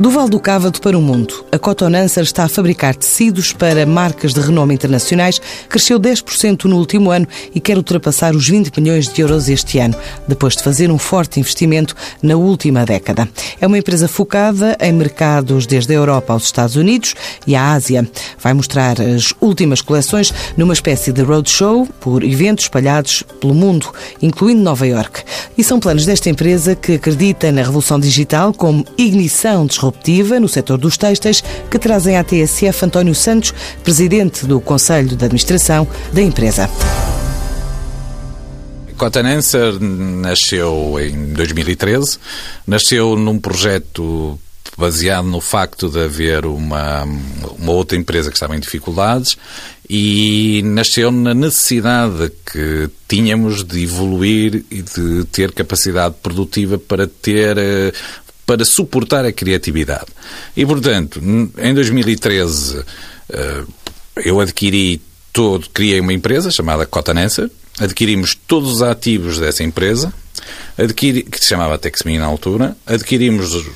Do Val do Cávado para o mundo, a Cotonancer está a fabricar tecidos para marcas de renome internacionais, cresceu 10% no último ano e quer ultrapassar os 20 milhões de euros este ano, depois de fazer um forte investimento na última década. É uma empresa focada em mercados desde a Europa aos Estados Unidos e à Ásia. Vai mostrar as últimas coleções numa espécie de roadshow por eventos espalhados pelo mundo, incluindo Nova York. E são planos desta empresa que acredita na revolução digital como ignição disruptiva disruptiva no setor dos têxteis que trazem à TSF António Santos, presidente do Conselho de Administração da empresa. Cotanenser nasceu em 2013, nasceu num projeto baseado no facto de haver uma, uma outra empresa que estava em dificuldades e nasceu na necessidade que tínhamos de evoluir e de ter capacidade produtiva para ter eh, para suportar a criatividade. E, portanto, em 2013 eh, eu adquiri todo, criei uma empresa chamada Cotanenser, adquirimos todos os ativos dessa empresa, adquiri, que se chamava Texmin na altura, adquirimos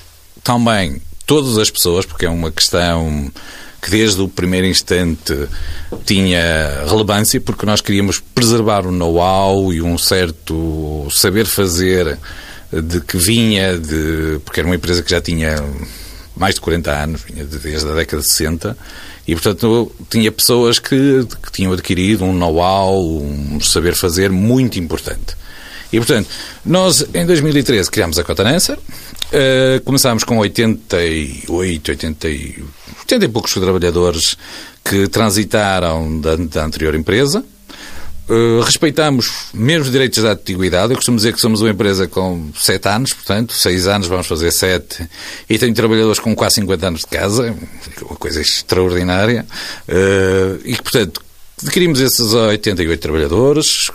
também todas as pessoas, porque é uma questão que desde o primeiro instante tinha relevância, porque nós queríamos preservar o know-how e um certo saber fazer de que vinha de. porque era uma empresa que já tinha mais de 40 anos, vinha desde a década de 60, e portanto tinha pessoas que, que tinham adquirido um know-how, um saber fazer muito importante. E portanto, nós em 2013 criámos a Cotanencer, uh, começámos com 88, 80, 80 e poucos trabalhadores que transitaram da, da anterior empresa. Uh, respeitamos mesmo os direitos da antiguidade. Eu costumo dizer que somos uma empresa com 7 anos, portanto, 6 anos vamos fazer 7, e tenho trabalhadores com quase 50 anos de casa, uma coisa extraordinária, uh, e que, portanto, adquirimos esses 88 trabalhadores,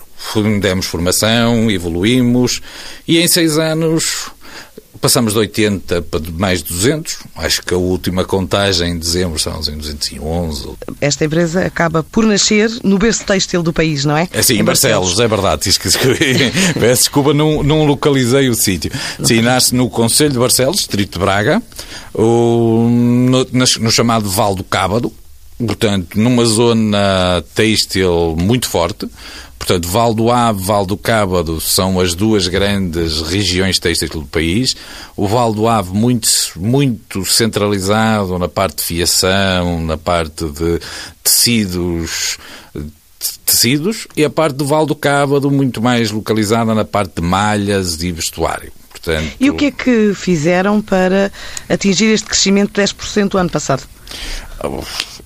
demos formação, evoluímos, e em 6 anos Passamos de 80 para mais de 200. Acho que a última contagem em dezembro estamos em 211. Esta empresa acaba por nascer no berço têxtil do país, não é? É sim, em Barcelos, Barcelos, é verdade. Peço desculpa, não, não localizei o sítio. Sim, nasce no Conselho de Barcelos, Distrito de Braga, no, no chamado Val do Cábado, portanto, numa zona têxtil muito forte. Portanto, Val do Ave, Val do Cábado são as duas grandes regiões têxteis do país. O Val do Ave muito, muito centralizado na parte de fiação, na parte de tecidos tecidos e a parte do Val do Cábado muito mais localizada na parte de malhas e vestuário. Portanto... E o que é que fizeram para atingir este crescimento de 10% o ano passado?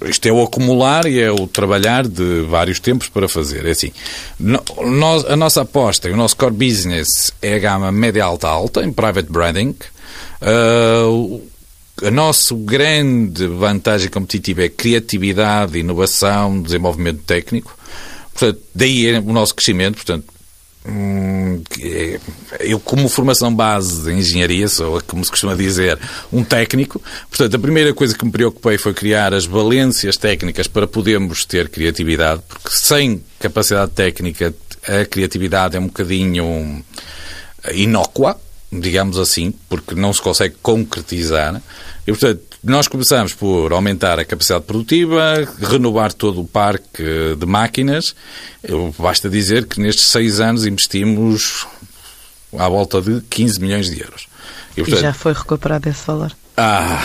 Isto é o acumular e é o trabalhar de vários tempos para fazer. É assim, nós, a nossa aposta e o nosso core business é a gama média alta alta, em private branding. Uh, a nossa grande vantagem competitiva é criatividade, inovação, desenvolvimento técnico. Portanto, daí é o nosso crescimento. Portanto, Hum, é, eu, como formação base de engenharia, sou, como se costuma dizer, um técnico. Portanto, a primeira coisa que me preocupei foi criar as valências técnicas para podermos ter criatividade, porque sem capacidade técnica, a criatividade é um bocadinho inócua, digamos assim, porque não se consegue concretizar. E, portanto, nós começamos por aumentar a capacidade produtiva, renovar todo o parque de máquinas. Basta dizer que nestes seis anos investimos à volta de 15 milhões de euros. E, portanto, e já foi recuperado esse valor? Ah,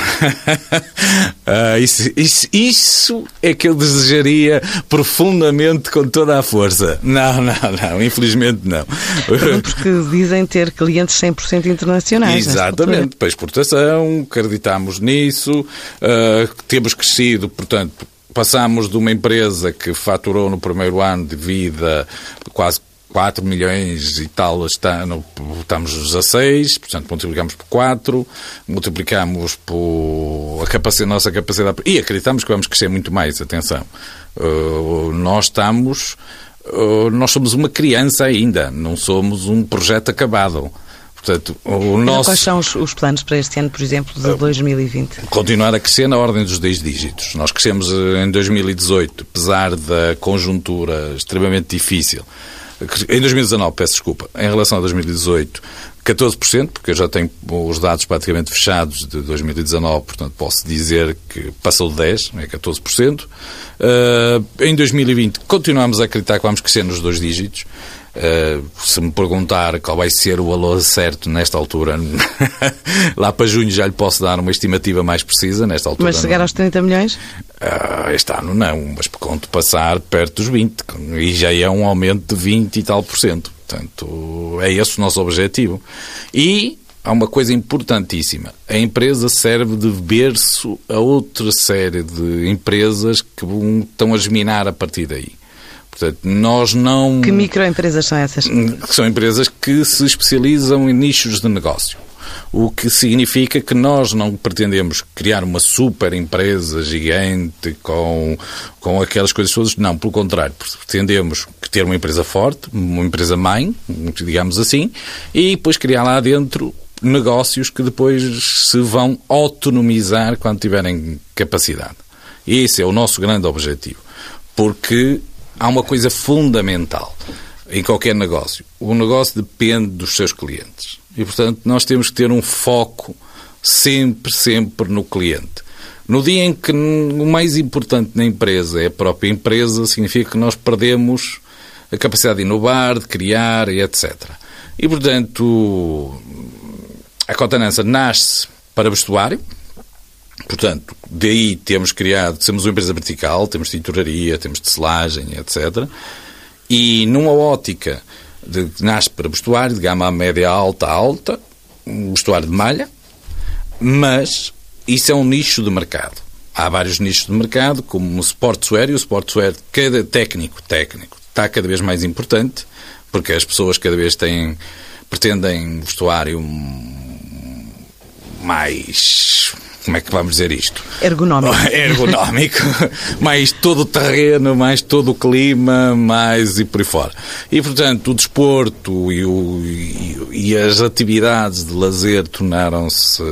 ah isso, isso, isso, é que eu desejaria profundamente com toda a força. Não, não, não, infelizmente não. Porque dizem ter clientes 100% internacionais. Exatamente, para exportação, acreditamos nisso, uh, temos crescido, portanto, passamos de uma empresa que faturou no primeiro ano de vida quase 4 milhões e tal está, no, estamos 16, portanto multiplicamos por 4, multiplicamos por a capacidade, nossa capacidade e acreditamos que vamos crescer muito mais, atenção. Uh, nós estamos, uh, nós somos uma criança ainda, não somos um projeto acabado. Portanto, o nosso... Quais são os, os, planos para este ano, por exemplo, de 2020? Continuar a crescer na ordem dos 10 dígitos. Nós crescemos eh, em 2018, apesar da conjuntura extremamente difícil em 2019, peço desculpa, em relação a 2018, 14%, porque eu já tenho os dados praticamente fechados de 2019, portanto posso dizer que passou de 10%, é 14%. Uh, em 2020 continuamos a acreditar que vamos crescer nos dois dígitos. Uh, se me perguntar qual vai ser o valor certo nesta altura, lá para junho já lhe posso dar uma estimativa mais precisa. Nesta altura, mas chegar não. aos 30 milhões? Uh, este ano não, mas conto passar perto dos 20, e já é um aumento de 20 e tal por cento. Portanto, é esse o nosso objetivo. E há uma coisa importantíssima. A empresa serve de berço a outra série de empresas que estão a geminar a partir daí. Portanto, nós não. Que microempresas são essas? São empresas que se especializam em nichos de negócio. O que significa que nós não pretendemos criar uma super empresa gigante com, com aquelas coisas todas. Não, pelo contrário. Pretendemos ter uma empresa forte, uma empresa mãe, digamos assim, e depois criar lá dentro negócios que depois se vão autonomizar quando tiverem capacidade. Esse é o nosso grande objetivo. Porque há uma coisa fundamental em qualquer negócio. O negócio depende dos seus clientes. E, portanto, nós temos que ter um foco sempre, sempre no cliente. No dia em que o mais importante na empresa é a própria empresa, significa que nós perdemos a capacidade de inovar, de criar e etc. E, portanto, a Cotanança nasce para vestuário, Portanto, daí temos criado, temos uma empresa vertical, temos tinturaria, temos tecelagem, etc. E numa ótica de nasce para vestuário, de gama média alta alta, um vestuário de malha, mas isso é um nicho de mercado. Há vários nichos de mercado, como o sportswear, e o sportswear, cada técnico, técnico, está cada vez mais importante, porque as pessoas cada vez têm, pretendem vestuário mais como é que vamos dizer isto? Ergonómico. Ergonómico, mais todo o terreno, mais todo o clima, mais e por aí fora. E, portanto, o desporto e, o, e, e as atividades de lazer tornaram-se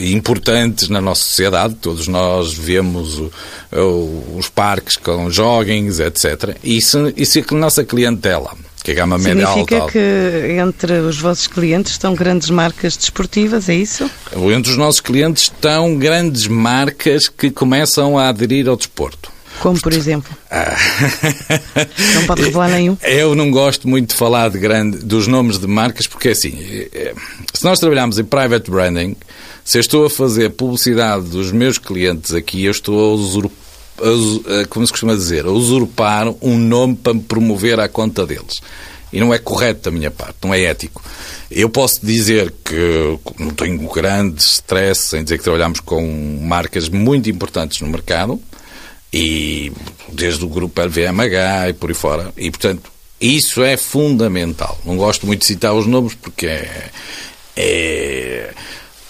importantes na nossa sociedade. Todos nós vemos o, o, os parques com joggings, etc. Isso, isso é a nossa clientela que a gama média alta. Significa que entre os vossos clientes estão grandes marcas desportivas, é isso? Entre os nossos clientes estão grandes marcas que começam a aderir ao desporto. Como, por exemplo? Ah. não pode revelar nenhum? Eu não gosto muito de falar de grande, dos nomes de marcas, porque assim, eh, se nós trabalharmos em private branding, se eu estou a fazer publicidade dos meus clientes aqui, eu estou a usurpar como se costuma dizer, a usurpar um nome para me promover à conta deles. E não é correto da minha parte, não é ético. Eu posso dizer que não tenho grande stress em dizer que trabalhamos com marcas muito importantes no mercado, e desde o grupo LVMH e por aí fora. E, portanto, isso é fundamental. Não gosto muito de citar os nomes porque é, é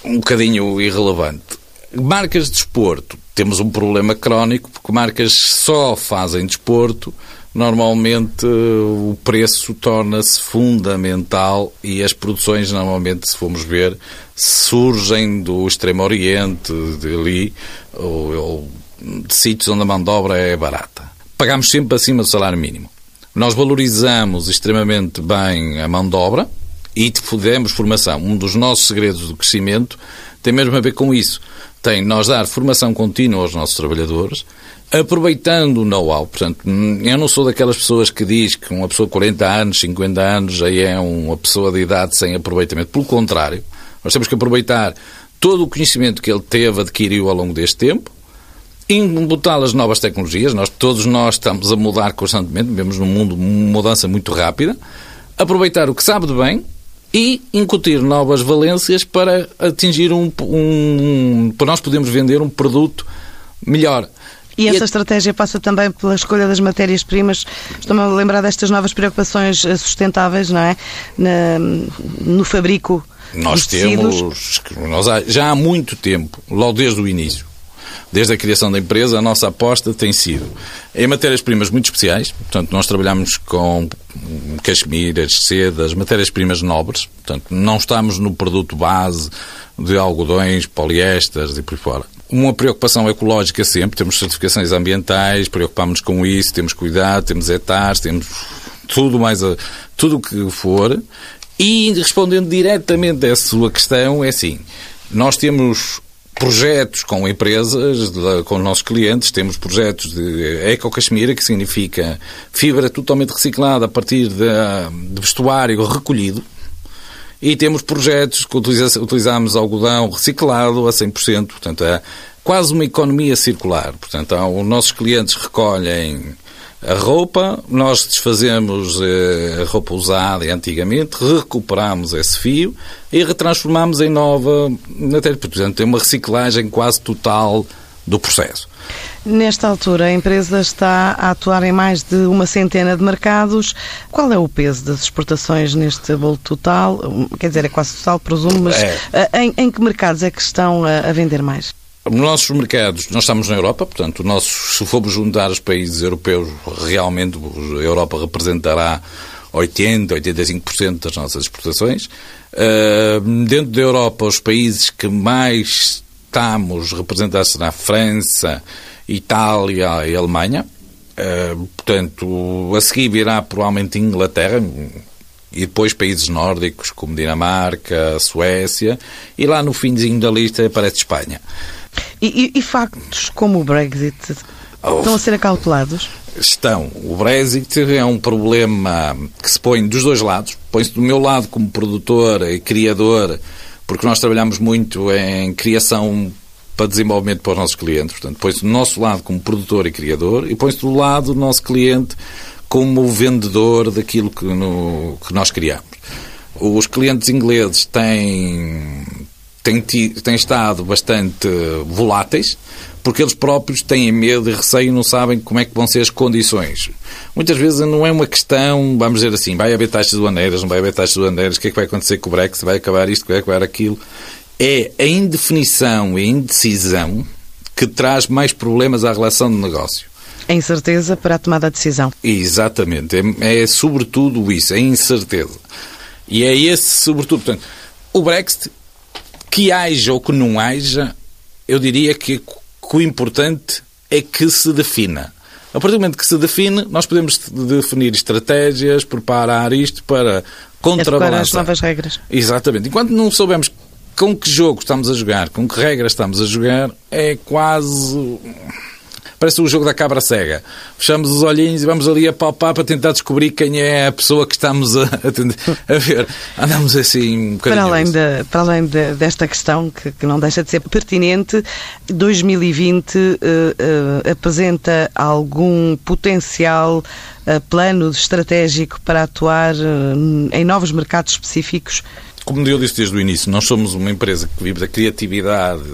um bocadinho irrelevante. Marcas de desporto temos um problema crónico, porque marcas só fazem desporto, normalmente o preço torna-se fundamental e as produções, normalmente, se formos ver, surgem do Extremo Oriente, de ali, ou, ou de sítios onde a mão de obra é barata. Pagamos sempre acima do salário mínimo. Nós valorizamos extremamente bem a mão de obra e demos formação. Um dos nossos segredos do crescimento tem mesmo a ver com isso tem nós dar formação contínua aos nossos trabalhadores, aproveitando o know-how. Portanto, eu não sou daquelas pessoas que diz que uma pessoa de 40 anos, 50 anos já é uma pessoa de idade sem aproveitamento. Pelo contrário, nós temos que aproveitar todo o conhecimento que ele teve, adquiriu ao longo deste tempo, imputar as novas tecnologias. Nós, todos nós estamos a mudar constantemente, vivemos num mundo uma mudança muito rápida. Aproveitar o que sabe de bem e incutir novas valências para atingir um, um para nós podermos vender um produto melhor. E essa estratégia passa também pela escolha das matérias-primas. Estou-me a lembrar destas novas preocupações sustentáveis, não é? Na, no fabrico nós temos, nós já há muito tempo, logo desde o início, desde a criação da empresa, a nossa aposta tem sido em matérias-primas muito especiais. Portanto, nós trabalhamos com cachemiras, sedas, matérias-primas nobres. Portanto, não estamos no produto base de algodões, poliésteres e por fora. Uma preocupação ecológica sempre, temos certificações ambientais, preocupamos com isso, temos cuidado, temos hectares, temos tudo mais, a, tudo o que for E respondendo diretamente a sua questão, é assim: nós temos projetos com empresas, com nossos clientes, temos projetos de Eco Cachemira, que significa fibra totalmente reciclada a partir de, de vestuário recolhido. E temos projetos que utilizamos algodão reciclado a 100%, portanto é quase uma economia circular. Portanto, os nossos clientes recolhem a roupa, nós desfazemos eh, a roupa usada antigamente, recuperamos esse fio e retransformamos em nova matéria. Portanto, tem uma reciclagem quase total do processo. Nesta altura, a empresa está a atuar em mais de uma centena de mercados. Qual é o peso das exportações neste bolo total? Quer dizer, é quase total, presumo, mas é. em, em, que mercados é que estão a, a vender mais? Nos nossos mercados, nós estamos na Europa, portanto, nosso, se formos juntar os países europeus, realmente a Europa representará 80, 85% das nossas exportações. Uh, dentro da Europa, os países que mais estamos representados serão a França, Itália e Alemanha. Uh, portanto, a seguir virá provavelmente Inglaterra, e depois países nórdicos como Dinamarca, Suécia, e lá no finzinho da lista aparece Espanha. E, e, e factos como o Brexit oh, estão a ser acautelados? Estão. O Brexit é um problema que se põe dos dois lados. Põe-se do meu lado como produtor e criador, porque nós trabalhamos muito em criação para desenvolvimento para os nossos clientes. Portanto, põe-se do nosso lado como produtor e criador e põe-se do lado do nosso cliente como vendedor daquilo que, no, que nós criamos. Os clientes ingleses têm têm, têm estado bastante voláteis, porque eles próprios têm medo e receio e não sabem como é que vão ser as condições. Muitas vezes não é uma questão, vamos dizer assim, vai haver taxas aduaneiras, não vai haver taxas aduaneiras, o que é que vai acontecer com o Brexit, vai acabar isto, vai acabar aquilo. É a indefinição e a indecisão que traz mais problemas à relação de negócio. A incerteza para a tomada de decisão. Exatamente. É, é sobretudo isso, a incerteza. E é esse, sobretudo, portanto, o Brexit que haja ou que não haja, eu diria que, que o importante é que se defina. A partir do momento que se define, nós podemos definir estratégias, preparar isto para contrabalançar. as novas regras. Exatamente. Enquanto não soubemos com que jogo estamos a jogar, com que regras estamos a jogar, é quase parece o jogo da cabra cega. Fechamos os olhinhos e vamos ali a palpar para tentar descobrir quem é a pessoa que estamos a, a, a ver. Andamos assim um bocadinho. Para além, de, para além de, desta questão, que, que, não deixa de ser pertinente, 2020 uh, uh, apresenta algum potencial uh, plano estratégico para atuar uh, em novos mercados específicos? Como eu disse desde o início, nós somos uma empresa que vive da criatividade,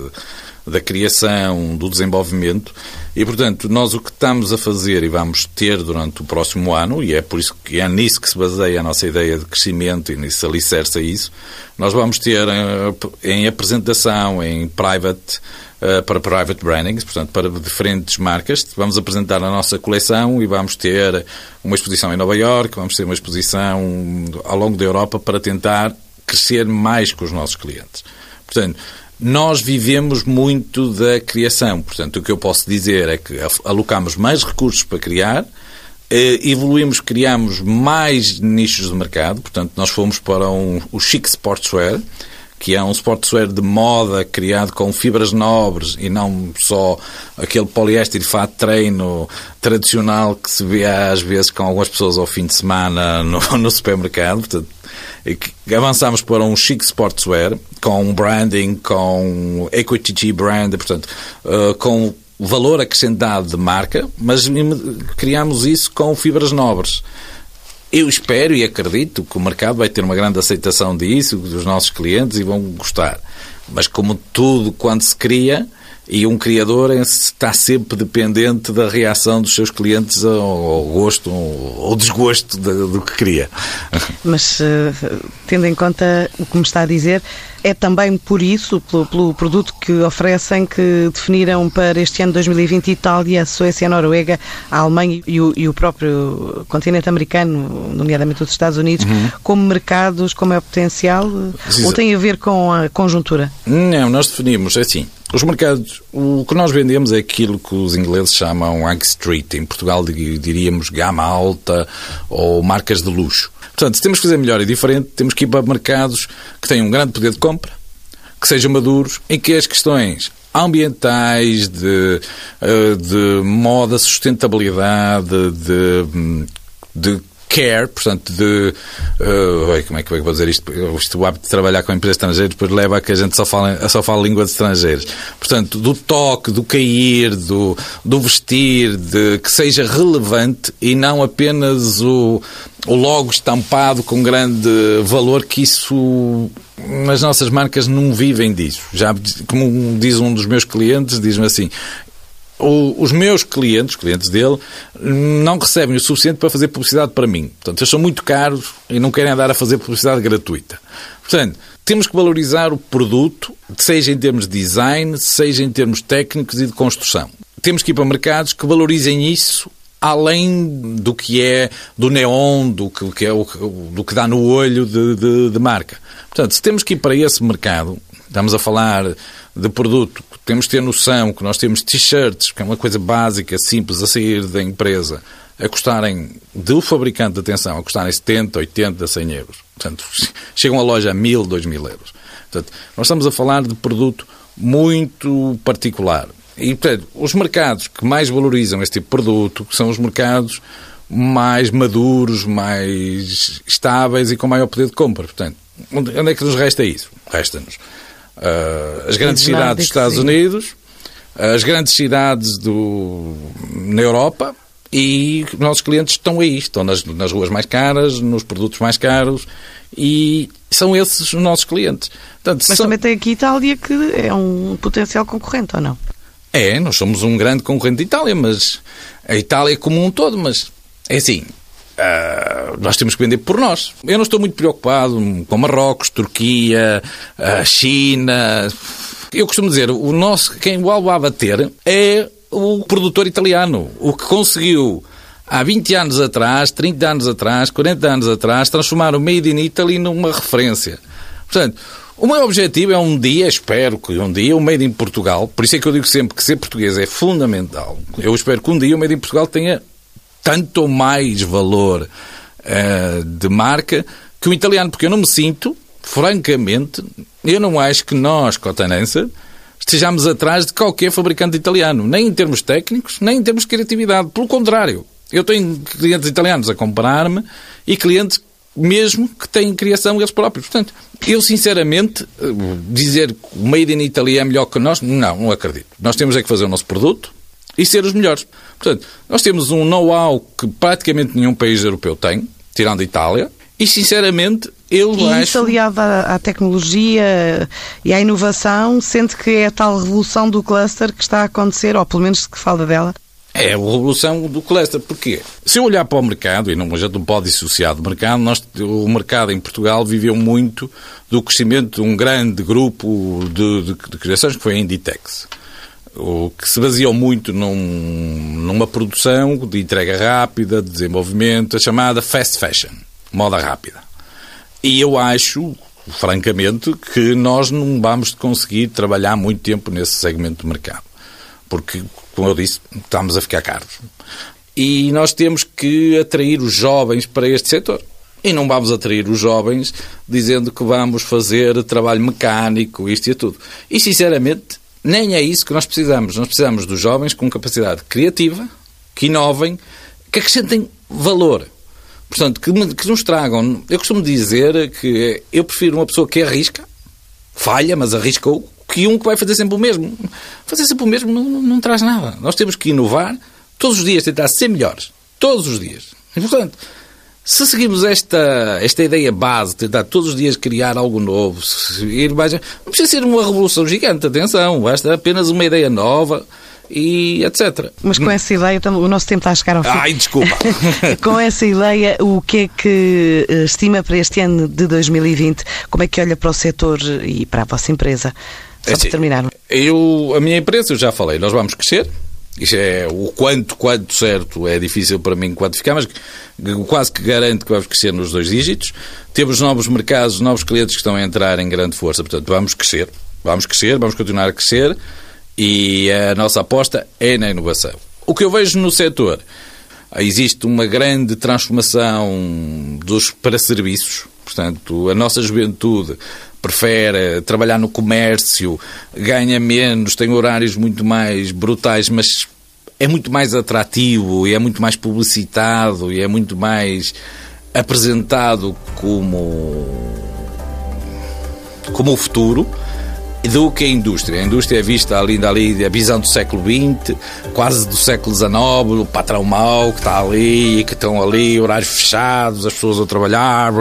da criação, do desenvolvimento e, portanto, nós o que estamos a fazer e vamos ter durante o próximo ano, e é por isso que é nisso que se baseia a nossa ideia de crescimento e nisso alicerça isso, nós vamos ter eh, em apresentação, em private, eh, para private brandings, portanto, para diferentes marcas. Vamos apresentar a nossa coleção e vamos ter uma exposição em Nova York, vamos ter uma exposição ao longo da Europa para tentar crescer mais com os nossos clientes. Portanto, nós vivemos muito da criação. Portanto, o que eu posso dizer é que alocamos mais recursos para criar, eh, evoluímos, criamos mais nichos de mercado. Portanto, nós fomos para um, o Chic Sportswear, que é um sportswear de moda criado com fibras nobres e não só aquele poliéster de fato treino tradicional que se vê às vezes com algumas pessoas ao fim de semana no, no supermercado. Portanto, avançámos para um chic sportswear com branding, com equity brand, portanto, uh, com valor acrescentado de marca, mas criamos isso com fibras nobres. Eu espero e acredito que o mercado vai ter uma grande aceitação disso, dos nossos clientes, e vão gostar. Mas como tudo quando se cria, e um criador está sempre dependente da reação dos seus clientes ao, gosto ou desgosto do que cria. Mas, eh, tendo em conta o que me está a dizer, é também por isso, pelo, pelo produto que oferecem, que definiram para este ano 2020 Itália, Suécia, Noruega, a Alemanha e o, e o próprio continente americano, nomeadamente os Estados Unidos, uhum. como mercados, como é o potencial? Ou tem a ver com a conjuntura? Não, nós definimos assim. Os mercados, o que nós vendemos é aquilo que os ingleses chamam High Street, em Portugal diríamos gama alta ou marcas de luxo. Portanto, se temos que fazer melhor e diferente, temos que ir para mercados que tenham um grande poder de compra, que sejam maduros, em que as questões ambientais, de, eh, de moda, sustentabilidade, de, de care, portanto, de. Uh, como é que eu vou dizer isto? Isto, o hábito de trabalhar com empresas estrangeiras depois leva a que a gente só fala, só fala línguas estrangeiras. Portanto, do toque, do cair, do, do vestir, de que seja relevante e não apenas o, o logo estampado com grande valor, que isso. As nossas marcas não vivem disso. Já, como diz um dos meus clientes, diz-me assim: o, os meus clientes, clientes dele, não recebem o suficiente para fazer publicidade para mim. Portanto, eles são muito caros e não querem andar a fazer publicidade gratuita. Portanto, temos que valorizar o produto, seja em termos de design, seja em termos técnicos e de construção. Temos que ir para mercados que valorizem isso além do que é do neon, do que, que é do que dá no olho de, de, de marca. Portanto, se temos que ir para esse mercado, estamos a falar de produto temos de ter noção que nós temos t-shirts, que é uma coisa básica, simples, a sair da empresa, a custarem, do fabricante, atenção, a custarem 70, 80, 100 euros. Portanto, chegam a loja a 1000, 2000 euros. Portanto, nós estamos a falar de produto muito particular. E, portanto, os mercados que mais valorizam este tipo de produto são os mercados mais maduros, mais estáveis e com maior poder de compra. Portanto, onde é que nos resta isso? Resta-nos Uh, as grandes cidades dos Estados Unidos, as grandes cidades do, na Europa e nossos clientes estão aí, estão nas, nas ruas mais caras, nos produtos mais caros e são esses os nossos clientes. Portanto, Mas são... também tem aqui Itália que é um potencial concorrente, ou não? É, nós somos um grande concorrente de Itália, mas a Itália é como um todo, mas é assim, Uh, nós temos que vender por nós. Eu não estou muito preocupado com Marrocos, Turquia, uh, China. Eu costumo dizer, o nosso, quem o alvo a bater é o produtor italiano, o que conseguiu há 20 anos atrás, 30 anos atrás, 40 anos atrás, transformar o Made in Italy numa referência. Portanto, o meu objetivo é um dia, espero que um dia, o Made in Portugal, por isso é que eu digo sempre que ser português é fundamental. Eu espero que um dia o Made in Portugal tenha tanto mais valor uh, de marca que o italiano, porque eu não me sinto, francamente, eu não acho que nós, Cotanense, estejamos atrás de qualquer fabricante italiano, nem em termos técnicos, nem em termos de criatividade. Pelo contrário, eu tenho clientes italianos a comprar-me e clientes mesmo que têm criação eles próprios. Portanto, eu sinceramente, eh, dizer que o Made in Italy é melhor que nós, não, não acredito. Nós temos é que fazer o nosso produto, e ser os melhores. Portanto, nós temos um know-how que praticamente nenhum país europeu tem, tirando a Itália, e sinceramente eu e acho... isso aliado à, à, tecnologia e à inovação, sente que é a tal revolução do cluster que está a acontecer, ou pelo menos que fala dela? É a revolução do cluster. Porquê? Se eu olhar para o mercado, e não, a gente não pode dissociar do mercado, nós, o mercado em Portugal viveu muito do crescimento de um grande grupo de, de, de criações que foi a Inditex o que se baseou muito num, numa produção de entrega rápida, de desenvolvimento, a chamada fast fashion, moda rápida. E eu acho, francamente, que nós não vamos conseguir trabalhar muito tempo nesse segmento de mercado. Porque, como eu disse, estamos a ficar caros. E nós temos que atrair os jovens para este setor. E não vamos atrair os jovens dizendo que vamos fazer trabalho mecânico, isto e tudo. E, sinceramente, nem é isso que nós precisamos. Nós precisamos dos jovens com capacidade criativa, que inovem, que acrescentem valor. Portanto, que, que nos tragam. Eu costumo dizer que eu prefiro uma pessoa que arrisca, falha, mas arriscou, que um que vai fazer sempre o mesmo. Fazer sempre o mesmo não, não, não traz nada. Nós temos que inovar, todos os dias tentar ser melhores. Todos os dias. E, portanto, se seguimos esta, esta ideia base, tentar todos os dias criar algo novo, ir mais, não precisa ser uma revolução gigante, atenção, basta apenas uma ideia nova e etc. Mas com essa ideia, o nosso tempo está a chegar ao fim. Ai, desculpa. com essa ideia, o que é que eh, estima para este ano de 2020? Como é que olha para o setor e para a vossa empresa? Só é, para terminar. Eu, a minha empresa, eu já falei, nós vamos crescer, isto é o quanto, quanto certo é difícil para mim quantificar, mas quase que garanto que vamos crescer nos dois dígitos. Temos novos mercados, novos clientes que estão a entrar em grande força, portanto, vamos crescer. Vamos crescer, vamos continuar a crescer e a nossa aposta é na inovação. O que eu vejo no setor, Existe uma grande transformação dos para serviços. Portanto, a nossa juventude prefere trabalhar no comércio, ganha menos, tem horários muito mais brutais, mas é muito mais atrativo e é muito mais publicitado e é muito mais apresentado como como o futuro do que a indústria. A indústria é vista ali, ali a visão do século XX, quase do século XIX, o patrão mau que está ali, que estão ali, horários fechados, as pessoas a trabalhar.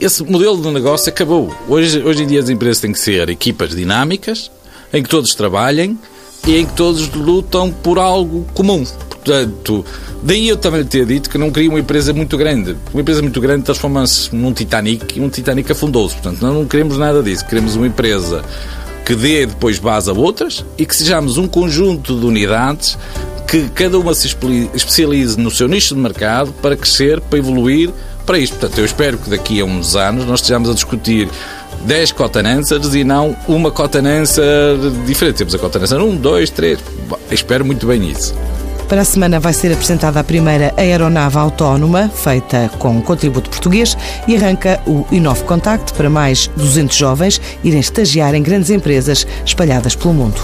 Esse modelo de negócio acabou. Hoje, hoje em dia as empresas têm que ser equipas dinâmicas, em que todos trabalhem e em que todos lutam por algo comum. Portanto, daí eu também ter dito que não queria uma empresa muito grande. Uma empresa muito grande transforma-se num Titanic e um Titanic afundou-se. Portanto, nós não queremos nada disso. Queremos uma empresa que dê depois base a outras e que sejamos um conjunto de unidades que cada uma se especialize no seu nicho de mercado para crescer, para evoluir para isto. Portanto, eu espero que daqui a uns anos nós estejamos a discutir 10 cotanâncias e não uma cotanância diferente. Temos a cotanância 1, 2, 3. Espero muito bem isso. Para a semana vai ser apresentada a primeira aeronave autónoma, feita com contributo português, e arranca o Inove Contact para mais 200 jovens irem estagiar em grandes empresas espalhadas pelo mundo.